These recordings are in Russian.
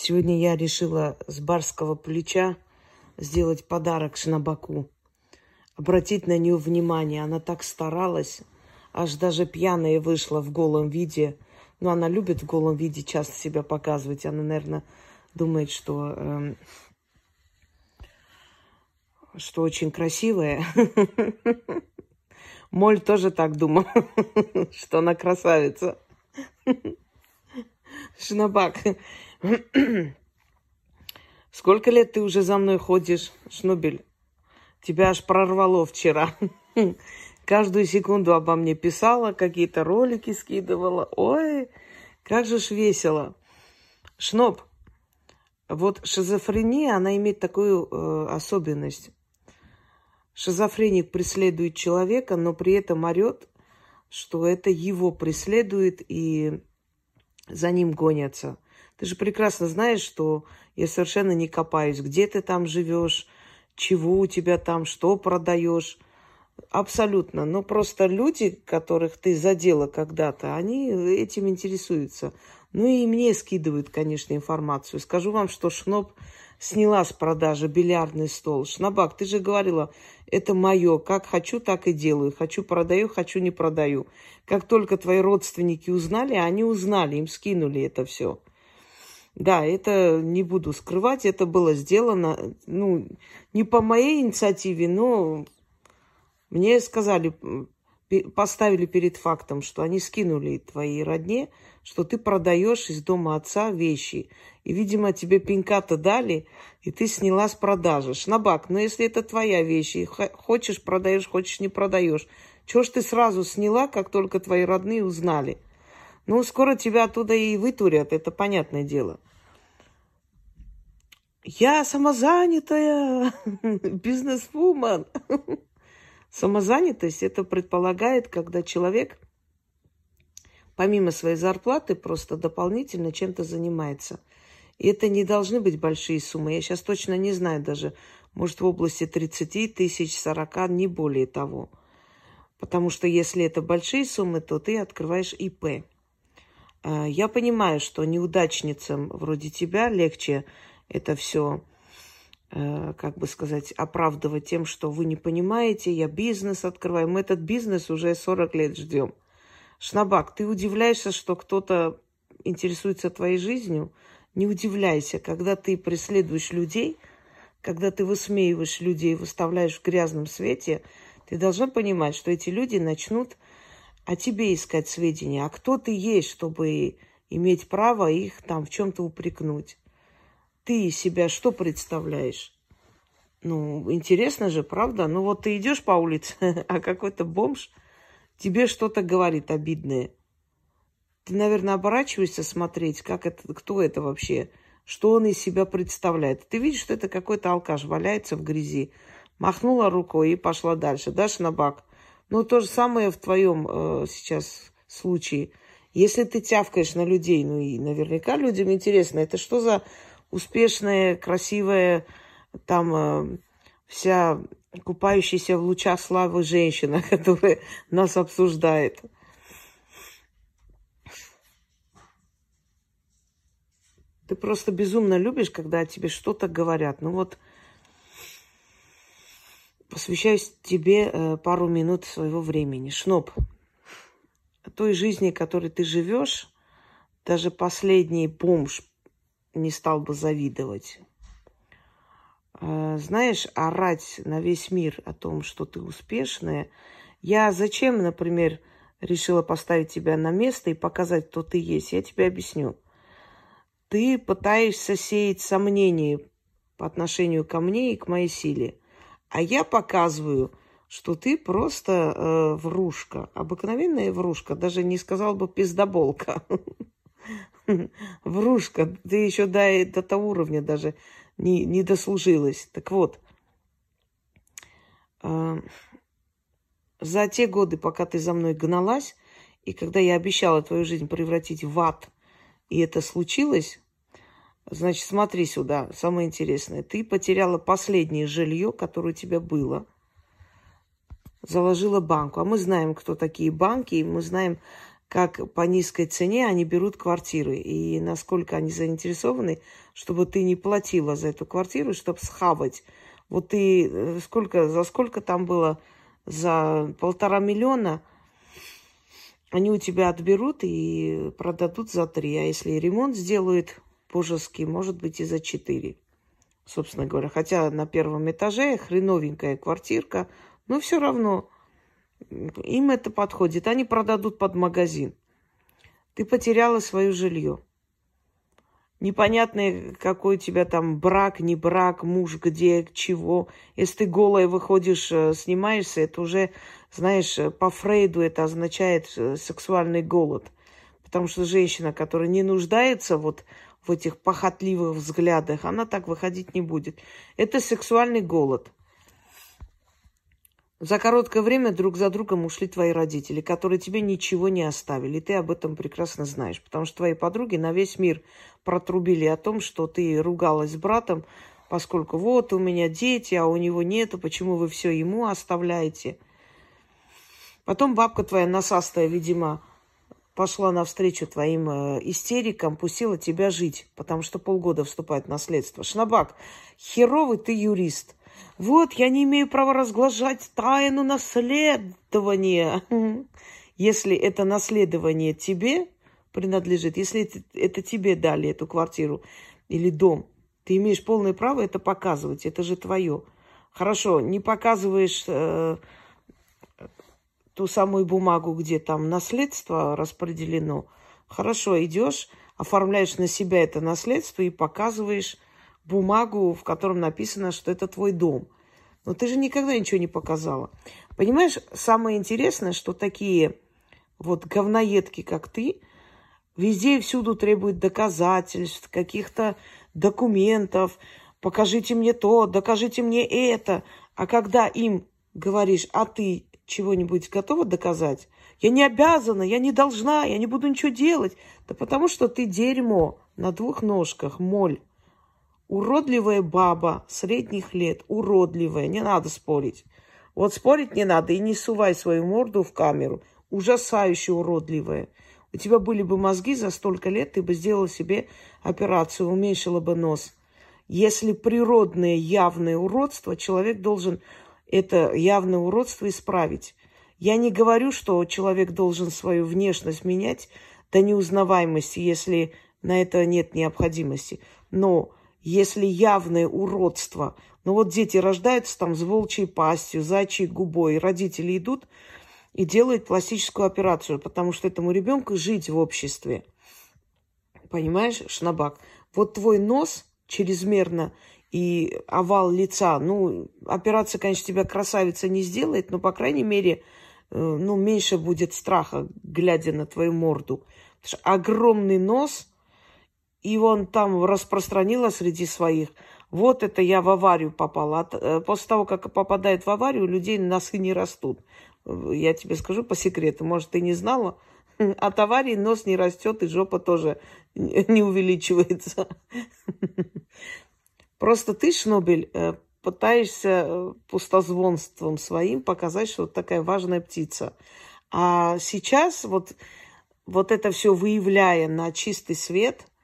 Сегодня я решила с барского плеча сделать подарок Шнабаку. Обратить на нее внимание. Она так старалась, аж даже пьяная вышла в голом виде. Ну, она любит в голом виде часто себя показывать. Она, наверное, думает, что, э, что очень красивая. Моль тоже так думал, что она красавица. Шнабак, сколько лет ты уже за мной ходишь, Шнубель? Тебя аж прорвало вчера. Каждую секунду обо мне писала, какие-то ролики скидывала. Ой, как же ж весело. Шноб, вот шизофрения, она имеет такую э, особенность. Шизофреник преследует человека, но при этом орет, что это его преследует и за ним гонятся. Ты же прекрасно знаешь, что я совершенно не копаюсь, где ты там живешь, чего у тебя там, что продаешь. Абсолютно. Но просто люди, которых ты задела когда-то, они этим интересуются. Ну и мне скидывают, конечно, информацию. Скажу вам, что Шноп сняла с продажи бильярдный стол. Шнабак, ты же говорила, это мое, как хочу, так и делаю. Хочу продаю, хочу не продаю. Как только твои родственники узнали, они узнали, им скинули это все. Да, это не буду скрывать, это было сделано, ну, не по моей инициативе, но мне сказали, поставили перед фактом, что они скинули твоей родне, что ты продаешь из дома отца вещи. И, видимо, тебе пенька-то дали, и ты сняла с продажи. Шнабак, ну если это твоя вещь, и хочешь продаешь, хочешь не продаешь. Чего ж ты сразу сняла, как только твои родные узнали? Ну, скоро тебя оттуда и вытурят, это понятное дело. Я самозанятая, бизнес-вумен. Самозанятость это предполагает, когда человек помимо своей зарплаты просто дополнительно чем-то занимается. И это не должны быть большие суммы. Я сейчас точно не знаю даже, может в области 30 тысяч, 40, не более того. Потому что если это большие суммы, то ты открываешь ИП. А, я понимаю, что неудачницам вроде тебя легче это все Э, как бы сказать, оправдывать тем, что вы не понимаете, я бизнес открываю. Мы этот бизнес уже 40 лет ждем. Шнабак, ты удивляешься, что кто-то интересуется твоей жизнью? Не удивляйся, когда ты преследуешь людей, когда ты высмеиваешь людей, выставляешь в грязном свете, ты должна понимать, что эти люди начнут о тебе искать сведения. А кто ты есть, чтобы иметь право их там в чем-то упрекнуть? Ты себя что представляешь? Ну, интересно же, правда? Ну, вот ты идешь по улице, а какой-то бомж тебе что-то говорит обидное. Ты, наверное, оборачиваешься смотреть, как это, кто это вообще, что он из себя представляет. Ты видишь, что это какой-то алкаш валяется в грязи. Махнула рукой и пошла дальше. Дашь на бак. Ну, то же самое в твоем э, сейчас случае. Если ты тявкаешь на людей, ну и наверняка людям интересно, это что за успешная, красивая, там э, вся купающаяся в лучах славы женщина, которая нас обсуждает. Ты просто безумно любишь, когда тебе что-то говорят. Ну вот, посвящаю тебе э, пару минут своего времени. Шноп, той жизни, которой ты живешь, даже последний бомж не стал бы завидовать. А, знаешь, орать на весь мир о том, что ты успешная. Я зачем, например, решила поставить тебя на место и показать, кто ты есть? Я тебе объясню. Ты пытаешься сеять сомнения по отношению ко мне и к моей силе. А я показываю, что ты просто э, врушка, обыкновенная врушка, даже не сказал бы пиздоболка. Врушка, ты еще до, до того уровня даже не, не дослужилась. Так вот, э, за те годы, пока ты за мной гналась, и когда я обещала твою жизнь превратить в ад, и это случилось, значит, смотри сюда, самое интересное. Ты потеряла последнее жилье, которое у тебя было, заложила банку. А мы знаем, кто такие банки, и мы знаем, как по низкой цене они берут квартиры и насколько они заинтересованы, чтобы ты не платила за эту квартиру, чтобы схавать. Вот ты э, сколько, за сколько там было? За полтора миллиона они у тебя отберут и продадут за три. А если ремонт сделают божеский, может быть и за четыре, собственно говоря. Хотя на первом этаже хреновенькая квартирка, но все равно им это подходит. Они продадут под магазин. Ты потеряла свое жилье. Непонятно, какой у тебя там брак, не брак, муж где, чего. Если ты голая выходишь, э, снимаешься, это уже, знаешь, э, по Фрейду это означает э, сексуальный голод. Потому что женщина, которая не нуждается вот в этих похотливых взглядах, она так выходить не будет. Это сексуальный голод. За короткое время друг за другом ушли твои родители, которые тебе ничего не оставили. И ты об этом прекрасно знаешь, потому что твои подруги на весь мир протрубили о том, что ты ругалась с братом, поскольку вот у меня дети, а у него нету, почему вы все ему оставляете. Потом бабка твоя насастая, видимо, пошла навстречу твоим э, истерикам, пустила тебя жить, потому что полгода вступает наследство. Шнабак, херовый ты юрист. Вот, я не имею права разглашать тайну наследования. Если это наследование тебе принадлежит, если это, это тебе дали эту квартиру или дом, ты имеешь полное право это показывать, это же твое. Хорошо, не показываешь э, ту самую бумагу, где там наследство распределено. Хорошо, идешь, оформляешь на себя это наследство и показываешь бумагу, в котором написано, что это твой дом. Но ты же никогда ничего не показала. Понимаешь, самое интересное, что такие вот говноедки, как ты, везде и всюду требуют доказательств, каких-то документов. Покажите мне то, докажите мне это. А когда им говоришь, а ты чего-нибудь готова доказать? Я не обязана, я не должна, я не буду ничего делать. Да потому что ты дерьмо на двух ножках, моль. Уродливая баба средних лет, уродливая, не надо спорить. Вот спорить не надо и не сувай свою морду в камеру. Ужасающе уродливая. У тебя были бы мозги за столько лет, ты бы сделала себе операцию, уменьшила бы нос. Если природное явное уродство, человек должен это явное уродство исправить. Я не говорю, что человек должен свою внешность менять до неузнаваемости, если на это нет необходимости. Но если явное уродство. Ну вот дети рождаются там с волчьей пастью, зайчьей губой, родители идут и делают пластическую операцию, потому что этому ребенку жить в обществе. Понимаешь, Шнабак? Вот твой нос чрезмерно и овал лица, ну, операция, конечно, тебя красавица не сделает, но, по крайней мере, э, ну, меньше будет страха, глядя на твою морду. Потому что огромный нос – и он там распространила среди своих. Вот это я в аварию попала. Э, после того, как попадает в аварию, людей носы не растут. Я тебе скажу по секрету, может, ты не знала? От аварии нос не растет, и жопа тоже не увеличивается. Просто ты, Шнобель, э, пытаешься э, пустозвонством своим показать, что вот такая важная птица. А сейчас вот, вот это все выявляя на чистый свет –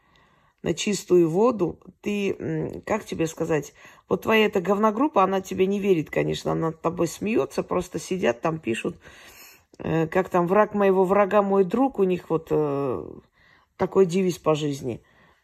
на чистую воду, ты, как тебе сказать, вот твоя эта говногруппа, она тебе не верит, конечно, она над тобой смеется, просто сидят там, пишут, э, как там, враг моего врага мой друг, у них вот э, такой девиз по жизни.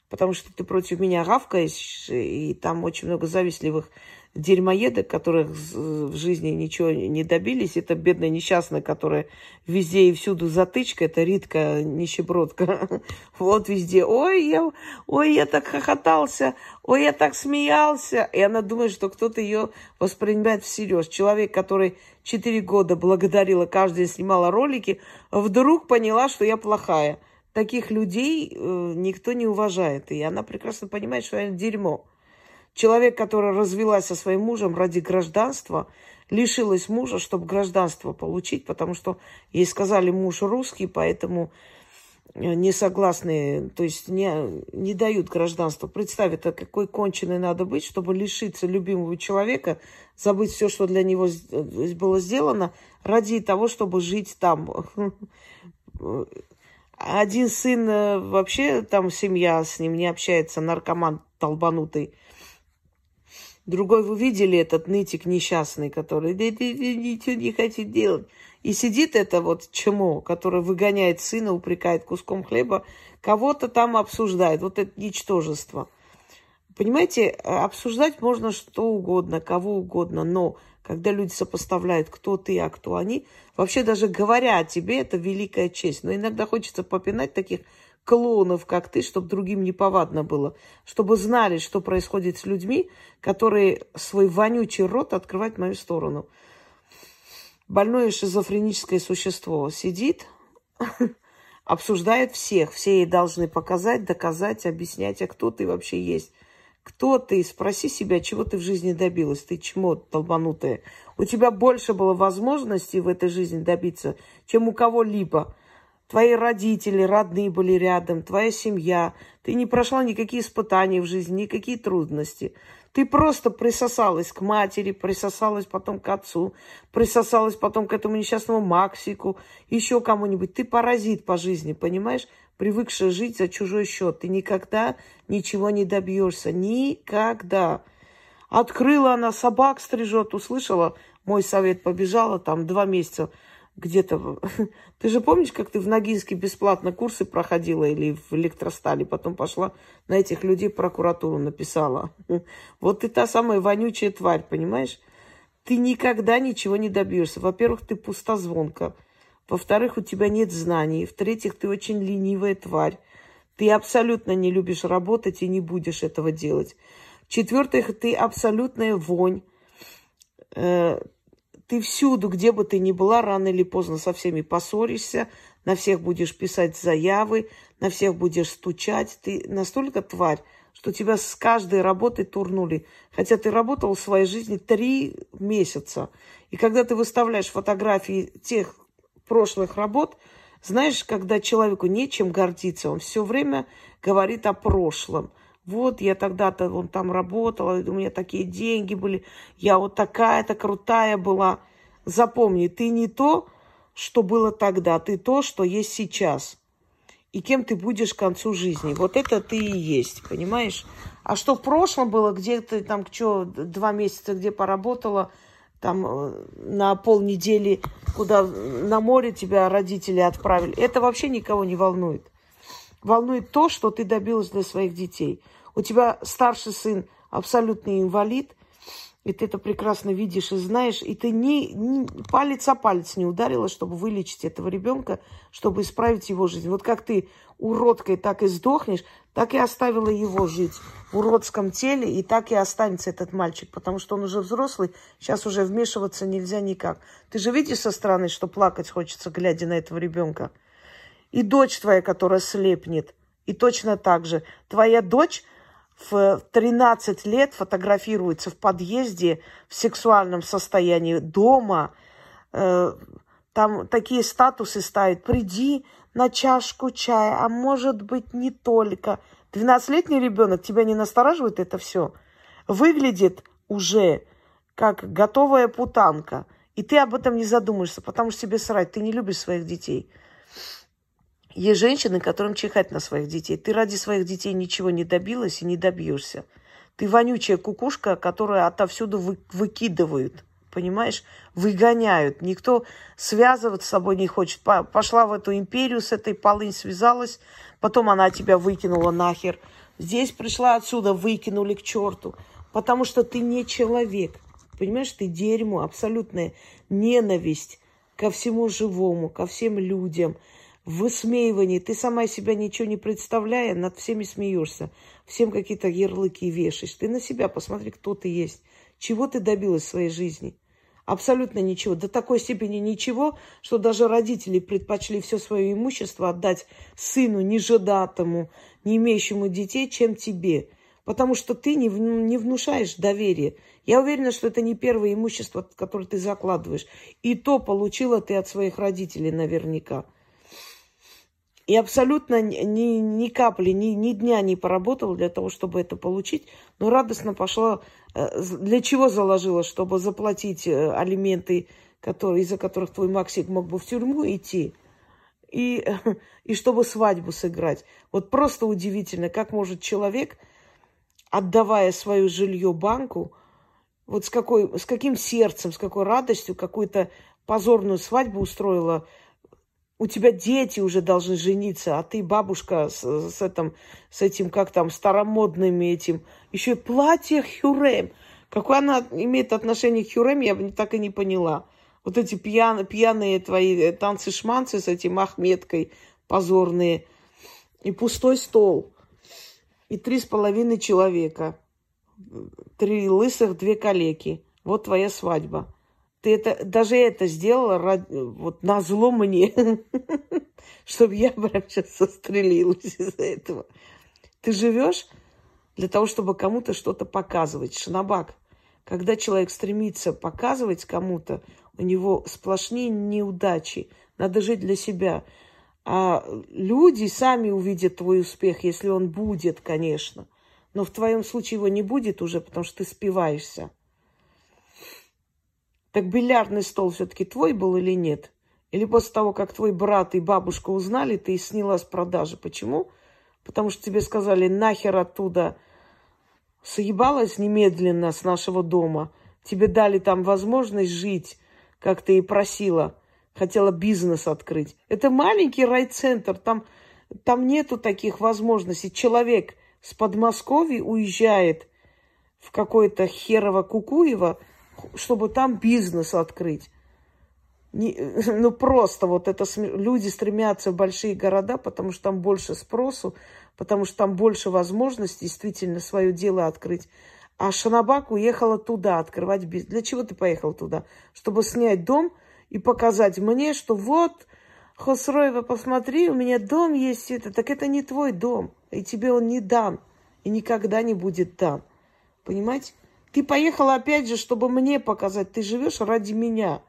Потому что ты против меня гавкаешь, и там очень много завистливых дерьмоедок, которых в жизни ничего не добились. Это бедная несчастная, которая везде и всюду затычка. Это Ритка нищебродка. Вот везде. Ой, я, ой, я так хохотался. Ой, я так смеялся. И она думает, что кто-то ее воспринимает всерьез. Человек, который четыре года благодарила, каждый снимала ролики, вдруг поняла, что я плохая. Таких людей э, никто не уважает. И она прекрасно понимает, что я дерьмо. Человек, который развелась со своим мужем ради гражданства, лишилась мужа, чтобы гражданство получить, потому что ей сказали, муж русский, поэтому э, не согласны, то есть не, не дают гражданство. Представь, это какой конченый надо быть, чтобы лишиться любимого человека, забыть все, что для него было сделано, ради того, чтобы жить там. один сын э, вообще там семья с ним не общается, наркоман толбанутый. Другой вы видели этот нытик несчастный, который ничего не хочет делать. И сидит это вот чмо, которое выгоняет сына, упрекает куском хлеба, кого-то там обсуждает. Вот это ничтожество. Понимаете, обсуждать можно что угодно, кого угодно, но когда люди сопоставляют, кто ты, а кто они, вообще даже говоря о тебе, это великая честь. Но иногда хочется попинать таких клоунов, как ты, чтобы другим не повадно было, чтобы знали, что происходит с людьми, которые свой вонючий рот открывают в мою сторону. Больное шизофреническое существо сидит, обсуждает всех. Все ей должны показать, доказать, объяснять, а кто ты вообще есть. Кто ты? Спроси себя, чего ты в жизни добилась. Ты чмо толбанутая. У тебя больше было возможностей в этой жизни добиться, чем у кого-либо. Твои родители, родные были рядом, твоя семья. Ты не прошла никакие испытания в жизни, никакие трудности. Ты просто присосалась к матери, присосалась потом к отцу, присосалась потом к этому несчастному Максику, еще кому-нибудь. Ты паразит по жизни, понимаешь? Привыкшая жить за чужой счет. Ты никогда ничего не добьешься. Никогда. Открыла она, собак стрижет, услышала мой совет, побежала там два месяца где-то... Ты же помнишь, как ты в Ногинске бесплатно курсы проходила или в электростале, потом пошла на этих людей прокуратуру написала. Вот ты та самая вонючая тварь, понимаешь? Ты никогда ничего не добьешься. Во-первых, ты пустозвонка. Во-вторых, у тебя нет знаний. В-третьих, ты очень ленивая тварь. Ты абсолютно не любишь работать и не будешь этого делать. В-четвертых, ты абсолютная вонь э, ты всюду, где бы ты ни была, рано или поздно со всеми поссоришься, на всех будешь писать заявы, на всех будешь стучать. Ты настолько тварь, что тебя с каждой работы турнули. Хотя ты работал в своей жизни три месяца. И когда ты выставляешь фотографии тех прошлых работ, знаешь, когда человеку нечем гордиться, он все время говорит о прошлом. Вот я тогда-то вон там работала, у меня такие деньги были, я вот такая-то крутая была. Запомни, ты не то, что было тогда, ты то, что есть сейчас. И кем ты будешь к концу жизни. Вот это ты и есть, понимаешь? А что в прошлом было, где ты там, что, два месяца где поработала, там э, на полнедели, куда на море тебя родители отправили, это вообще никого не волнует. Волнует то, что ты добилась для своих детей. У тебя старший сын абсолютный инвалид, и ты это прекрасно видишь и знаешь, и ты ни, ни палец о палец не ударила, чтобы вылечить этого ребенка, чтобы исправить его жизнь. Вот как ты уродкой так и сдохнешь, так и оставила его жить в уродском теле, и так и останется этот мальчик, потому что он уже взрослый, сейчас уже вмешиваться нельзя никак. Ты же видишь со стороны, что плакать хочется, глядя на этого ребенка. И дочь твоя, которая слепнет, и точно так же. Твоя дочь в 13 лет фотографируется в подъезде в сексуальном состоянии дома. Э, там такие статусы ставят. Приди на чашку чая, а может быть не только. 12-летний ребенок, тебя не настораживает это все? Выглядит уже как готовая путанка. И ты об этом не задумаешься, потому что тебе срать. Ты не любишь своих детей. Есть женщины, которым чихать на своих детей. Ты ради своих детей ничего не добилась и не добьешься. Ты вонючая кукушка, которую отовсюду вы, выкидывают. Понимаешь? Выгоняют. Никто связывать с собой не хочет. Пошла в эту империю, с этой полынь связалась. Потом она тебя выкинула нахер. Здесь пришла отсюда, выкинули к черту. Потому что ты не человек. Понимаешь, ты дерьмо, абсолютная ненависть ко всему живому, ко всем людям – высмеивании. Ты сама себя ничего не представляя, над всеми смеешься. Всем какие-то ярлыки вешаешь. Ты на себя посмотри, кто ты есть. Чего ты добилась в своей жизни? Абсолютно ничего. До такой степени ничего, что даже родители предпочли все свое имущество отдать сыну нежедатому, не имеющему детей, чем тебе. Потому что ты не, не внушаешь доверия. Я уверена, что это не первое имущество, которое ты закладываешь. И то получила ты от своих родителей наверняка. И абсолютно ни, ни капли, ни, ни дня не поработала для того, чтобы это получить. Но радостно пошла. Э, для чего заложила? Чтобы заплатить э, алименты, которые, из-за которых твой Максик мог бы в тюрьму идти. и, и чтобы свадьбу сыграть. Вот просто удивительно, как может человек, отдавая свое жилье банку, вот с, какой, с каким сердцем, с какой радостью какую-то позорную свадьбу устроила. У тебя дети уже должны жениться, а ты бабушка с, с, этим, с этим, как там, старомодными этим. Еще и платье Хюрем. Какое она имеет отношение к Хюрем, я так и не поняла. Вот эти пьян, пьяные твои э, танцы-шманцы с этим Ахметкой позорные. И пустой стол. И три с половиной человека. Три лысых, две калеки. Вот твоя свадьба. Ты это, даже это сделала ради, вот на зло мне, чтобы я прям сейчас сострелилась из-за этого. Ты живешь для того, чтобы кому-то что-то показывать. Шнабак. Когда человек стремится показывать кому-то, у него сплошные неудачи. Надо жить для себя. А люди сами увидят твой успех, если он будет, конечно. Но в твоем случае его не будет уже, потому что ты спиваешься. Так бильярдный стол все-таки твой был или нет? Или после того, как твой брат и бабушка узнали, ты сняла с продажи. Почему? Потому что тебе сказали, нахер оттуда съебалась немедленно с нашего дома. Тебе дали там возможность жить, как ты и просила. Хотела бизнес открыть. Это маленький райцентр, там, там нету таких возможностей. Человек с Подмосковья уезжает в какое-то херово Кукуево, чтобы там бизнес открыть. Не, ну просто вот это люди стремятся в большие города, потому что там больше спросу, потому что там больше возможностей действительно свое дело открыть. А Шанабак уехала туда открывать бизнес. Для чего ты поехал туда? Чтобы снять дом и показать мне, что вот, Хосроева, посмотри, у меня дом есть. Это. Так это не твой дом. И тебе он не дан. И никогда не будет дан. Понимаете? Ты поехала опять же, чтобы мне показать, ты живешь ради меня.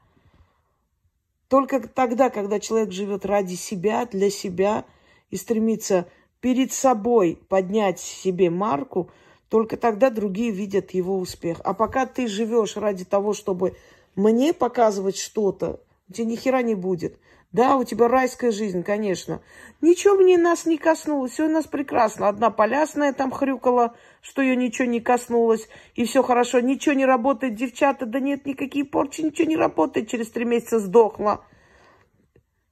Только тогда, когда человек живет ради себя, для себя и стремится перед собой поднять себе марку, только тогда другие видят его успех. А пока ты живешь ради того, чтобы мне показывать что-то, у тебя ни хера не будет. Да, у тебя райская жизнь, конечно. Ничего мне нас не коснулось, все у нас прекрасно. Одна полясная там хрюкала, что ее ничего не коснулось, и все хорошо. Ничего не работает, девчата, да нет, никакие порчи, ничего не работает, через три месяца сдохла.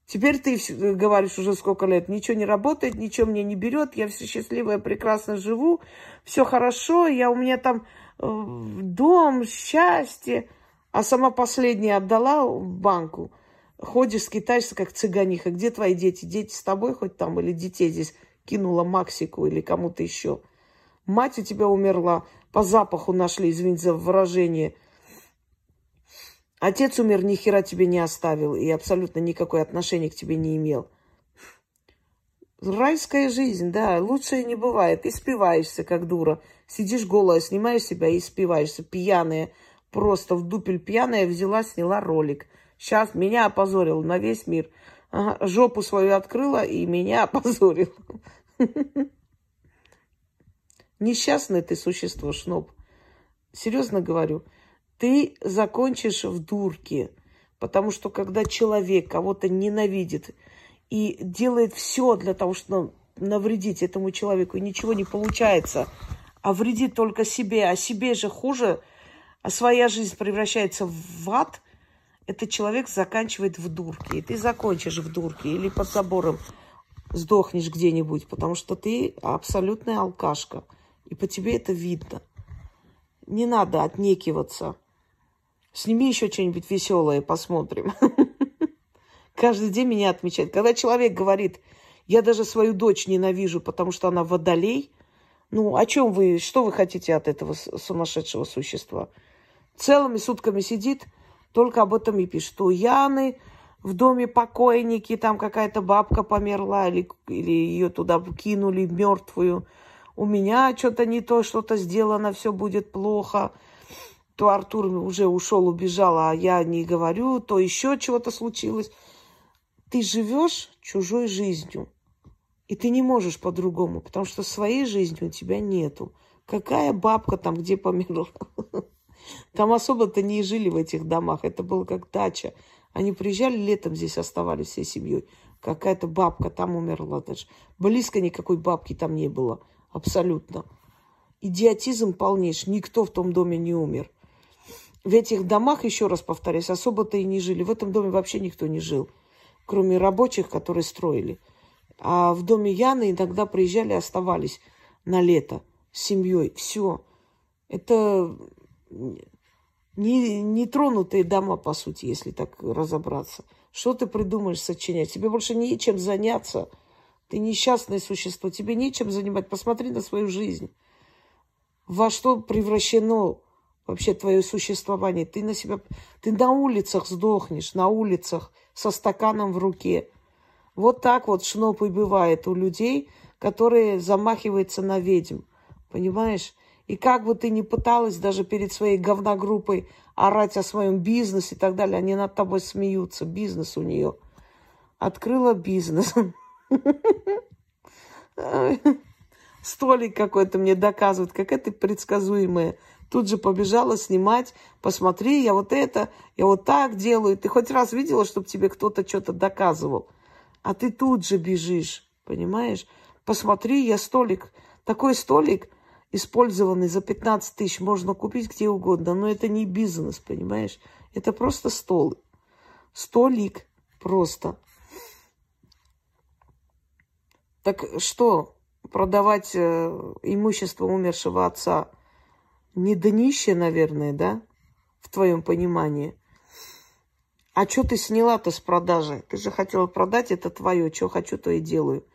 Теперь ты говоришь уже сколько лет, ничего не работает, ничего мне не берет, я все счастливая, прекрасно живу, все хорошо, я у меня там э, дом, счастье. А сама последняя отдала банку – Ходишь, скитаешься, как цыганиха. Где твои дети? Дети с тобой хоть там? Или детей здесь кинула Максику или кому-то еще? Мать у тебя умерла. По запаху нашли, извините за выражение. Отец умер, ни хера тебе не оставил и абсолютно никакое отношение к тебе не имел. Райская жизнь, да, лучше не бывает. И спиваешься, как дура. Сидишь голая, снимаешь себя и спиваешься, пьяная. Просто в дупель пьяная взяла, сняла ролик – Сейчас меня опозорил на весь мир. Ага, жопу свою открыла и меня опозорил. Несчастное ты существо, Шноп. Серьезно говорю, ты закончишь в дурке. Потому что когда человек кого-то ненавидит и делает все для того, чтобы навредить этому человеку, и ничего не получается, а вредит только себе, а себе же хуже, а своя жизнь превращается в ад – этот человек заканчивает в дурке. И ты закончишь в дурке или под забором сдохнешь где-нибудь, потому что ты абсолютная алкашка. И по тебе это видно. Не надо отнекиваться. Сними еще что-нибудь веселое, посмотрим. Каждый день меня отмечают. Когда человек говорит, я даже свою дочь ненавижу, потому что она водолей, ну, о чем вы, что вы хотите от этого сумасшедшего существа? Целыми сутками сидит – только об этом и пишет. У Яны в доме покойники, там какая-то бабка померла, или, или ее туда кинули мертвую. У меня что-то не то, что-то сделано, все будет плохо. То Артур уже ушел, убежал, а я не говорю, то еще чего-то случилось. Ты живешь чужой жизнью. И ты не можешь по-другому, потому что своей жизни у тебя нету. Какая бабка там где померла? Там особо-то не жили в этих домах. Это было как дача. Они приезжали летом здесь, оставались всей семьей. какая-то бабка там умерла даже. Близко никакой бабки там не было. Абсолютно. Идиотизм полнейший. Никто в том доме не умер. В этих домах, еще раз повторюсь, особо-то и не жили. В этом доме вообще никто не жил, кроме рабочих, которые строили. А в доме Яны иногда приезжали, оставались на лето с семьей. Все. Это не, нетронутые дома, по сути, если так разобраться. Что ты придумаешь сочинять? Тебе больше нечем заняться. Ты несчастное существо, тебе нечем занимать. Посмотри на свою жизнь. Во что превращено вообще твое существование? Ты на себя, ты на улицах сдохнешь, на улицах со стаканом в руке. Вот так вот шноп и бывает у людей, которые замахиваются на ведьм. Понимаешь? И как бы ты ни пыталась даже перед своей говногруппой орать о своем бизнесе и так далее, они над тобой смеются. Бизнес у нее. Открыла бизнес. Столик какой-то мне доказывает, какая ты предсказуемая. Тут же побежала снимать. Посмотри, я вот это, я вот так делаю. Ты хоть раз видела, чтобы тебе кто-то что-то доказывал? А ты тут же бежишь, понимаешь? Посмотри, я столик. Такой столик – использованный за 15 тысяч можно купить где угодно, но это не бизнес, понимаешь? Это просто стол. Столик просто. Так что, продавать э, имущество умершего отца не днище, наверное, да? В твоем понимании. А что ты сняла-то с продажи? Ты же хотела продать, это твое. Что хочу, то и делаю.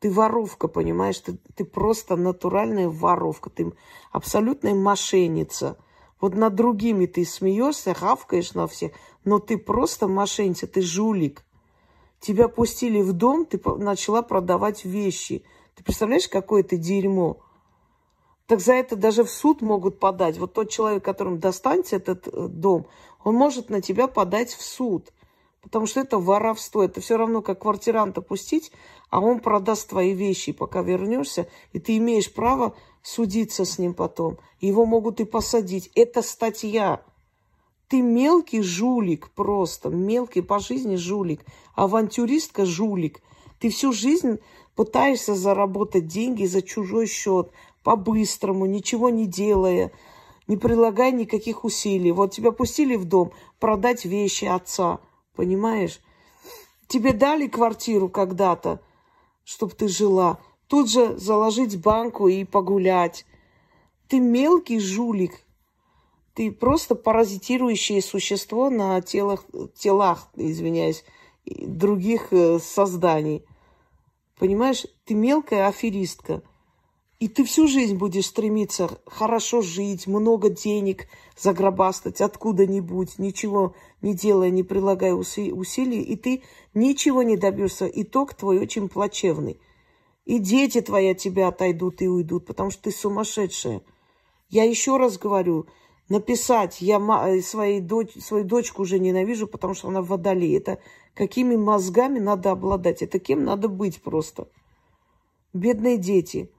Ты воровка, понимаешь? Ты, ты просто натуральная воровка. Ты абсолютная мошенница. Вот над другими ты смеешься, хавкаешь на всех, но ты просто мошенница, ты жулик. Тебя пустили в дом, ты начала продавать вещи. Ты представляешь, какое ты дерьмо? Так за это даже в суд могут подать. Вот тот человек, которому достанется этот э, дом, он может на тебя подать в суд. Потому что это воровство. Это все равно, как квартиранта пустить, а он продаст твои вещи, пока вернешься, и ты имеешь право судиться с ним потом. Его могут и посадить. Это статья. Ты мелкий жулик просто, мелкий по жизни жулик, авантюристка жулик. Ты всю жизнь пытаешься заработать деньги за чужой счет, по-быстрому, ничего не делая, не прилагая никаких усилий. Вот тебя пустили в дом продать вещи отца – Понимаешь? Тебе дали квартиру когда-то, чтобы ты жила. Тут же заложить банку и погулять. Ты мелкий жулик. Ты просто паразитирующее существо на телах, телах, извиняюсь, других э, созданий. Понимаешь, ты мелкая аферистка. И ты всю жизнь будешь стремиться хорошо жить, много денег загробастать откуда-нибудь, ничего не делая, не прилагая усилий, и ты ничего не добьешься. Итог твой очень плачевный. И дети твои от тебя отойдут и уйдут, потому что ты сумасшедшая. Я еще раз говорю, написать, я э, своей дочь, свою дочку уже ненавижу, потому что она водолей. Это какими мозгами надо обладать, это кем надо быть просто. Бедные дети.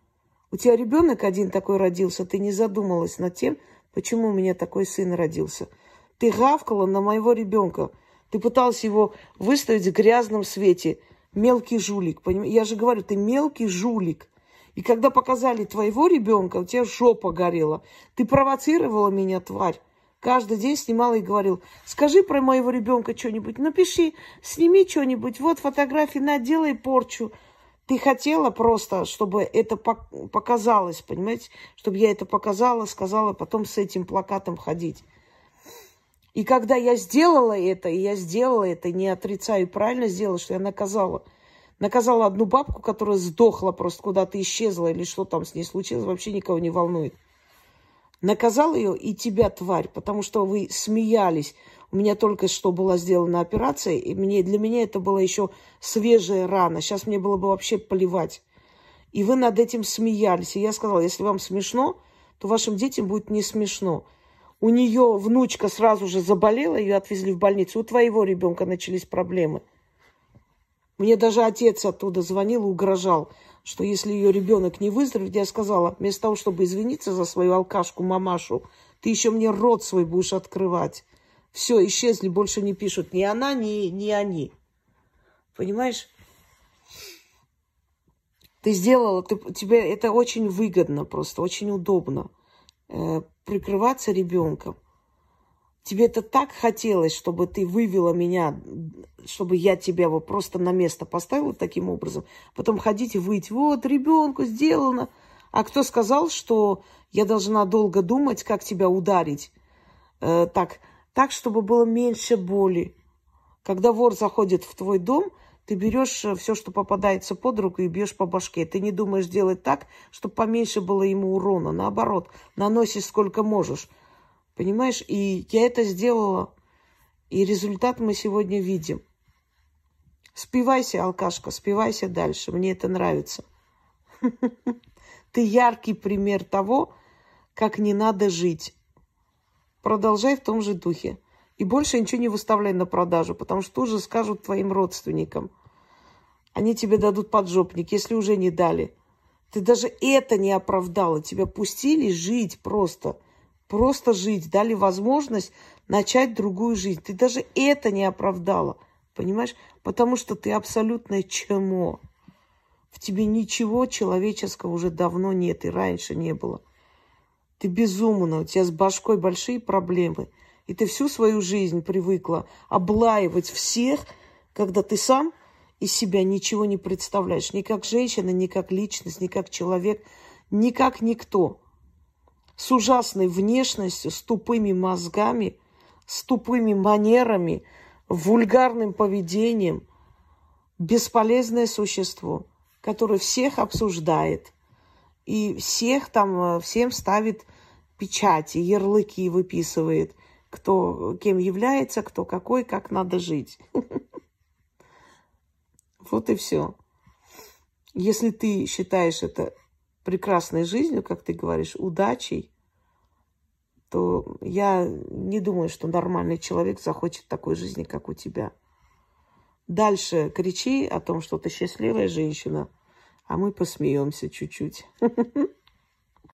У тебя ребенок один такой родился, ты не задумалась над тем, почему у меня такой сын родился. Ты гавкала на моего ребенка. Ты пыталась его выставить в грязном свете. Мелкий жулик. Поним? Я же говорю, ты мелкий жулик. И когда показали твоего ребенка, у тебя жопа горела. Ты провоцировала меня, тварь. Каждый день снимала и говорил, скажи про моего ребенка что-нибудь, напиши, сними что-нибудь, вот фотографии, на, делай порчу. Ты хотела просто, чтобы это показалось, понимаете? Чтобы я это показала, сказала, потом с этим плакатом ходить. И когда я сделала это, и я сделала это, не отрицаю, правильно сделала, что я наказала. Наказала одну бабку, которая сдохла, просто куда-то исчезла, или что там с ней случилось, вообще никого не волнует. Наказал ее и тебя, тварь, потому что вы смеялись. У меня только что была сделана операция, и мне, для меня это была еще свежая рана. Сейчас мне было бы вообще поливать. И вы над этим смеялись. И я сказала, если вам смешно, то вашим детям будет не смешно. У нее внучка сразу же заболела, ее отвезли в больницу. У твоего ребенка начались проблемы. Мне даже отец оттуда звонил и угрожал, что если ее ребенок не выздоровеет, я сказала, вместо того, чтобы извиниться за свою алкашку, мамашу, ты еще мне рот свой будешь открывать. Все, исчезли, больше не пишут ни она, ни, ни они. Понимаешь? Ты сделала, ты, тебе это очень выгодно просто, очень удобно э, прикрываться ребенком. Тебе это так хотелось, чтобы ты вывела меня, чтобы я тебя вот просто на место поставила таким образом. Потом ходить и выйти, вот, ребенку сделано. А кто сказал, что я должна долго думать, как тебя ударить? Э, так, так, чтобы было меньше боли. Когда вор заходит в твой дом, ты берешь э, все, что попадается под руку, и бьешь по башке. Ты не думаешь делать так, чтобы поменьше было ему урона. Наоборот, наносишь сколько можешь. Понимаешь? И я это сделала. И результат мы сегодня видим. Спивайся, алкашка, спивайся дальше. Мне это нравится. Ты яркий пример того, как не надо жить. Продолжай в том же духе. И больше ничего не выставляй на продажу, потому что уже скажут твоим родственникам. Они тебе дадут поджопник, если уже не дали. Ты даже это не оправдала. Тебя пустили жить просто. Просто жить. Дали возможность начать другую жизнь. Ты даже это не оправдала. Понимаешь? Потому что ты абсолютное чмо. В тебе ничего человеческого уже давно нет и раньше не было. Ты безумна, у тебя с башкой большие проблемы. И ты всю свою жизнь привыкла облаивать всех, когда ты сам из себя ничего не представляешь. Ни как женщина, ни как личность, ни как человек, ни как никто. С ужасной внешностью, с тупыми мозгами, с тупыми манерами, вульгарным поведением. Бесполезное существо, которое всех обсуждает и всех там, всем ставит печати, ярлыки выписывает – кто кем является, кто какой, как надо жить. Вот и все. Если ты считаешь это прекрасной жизнью, как ты говоришь, удачей, то я не думаю, что нормальный человек захочет такой жизни, как у тебя. Дальше кричи о том, что ты счастливая женщина, а мы посмеемся чуть-чуть.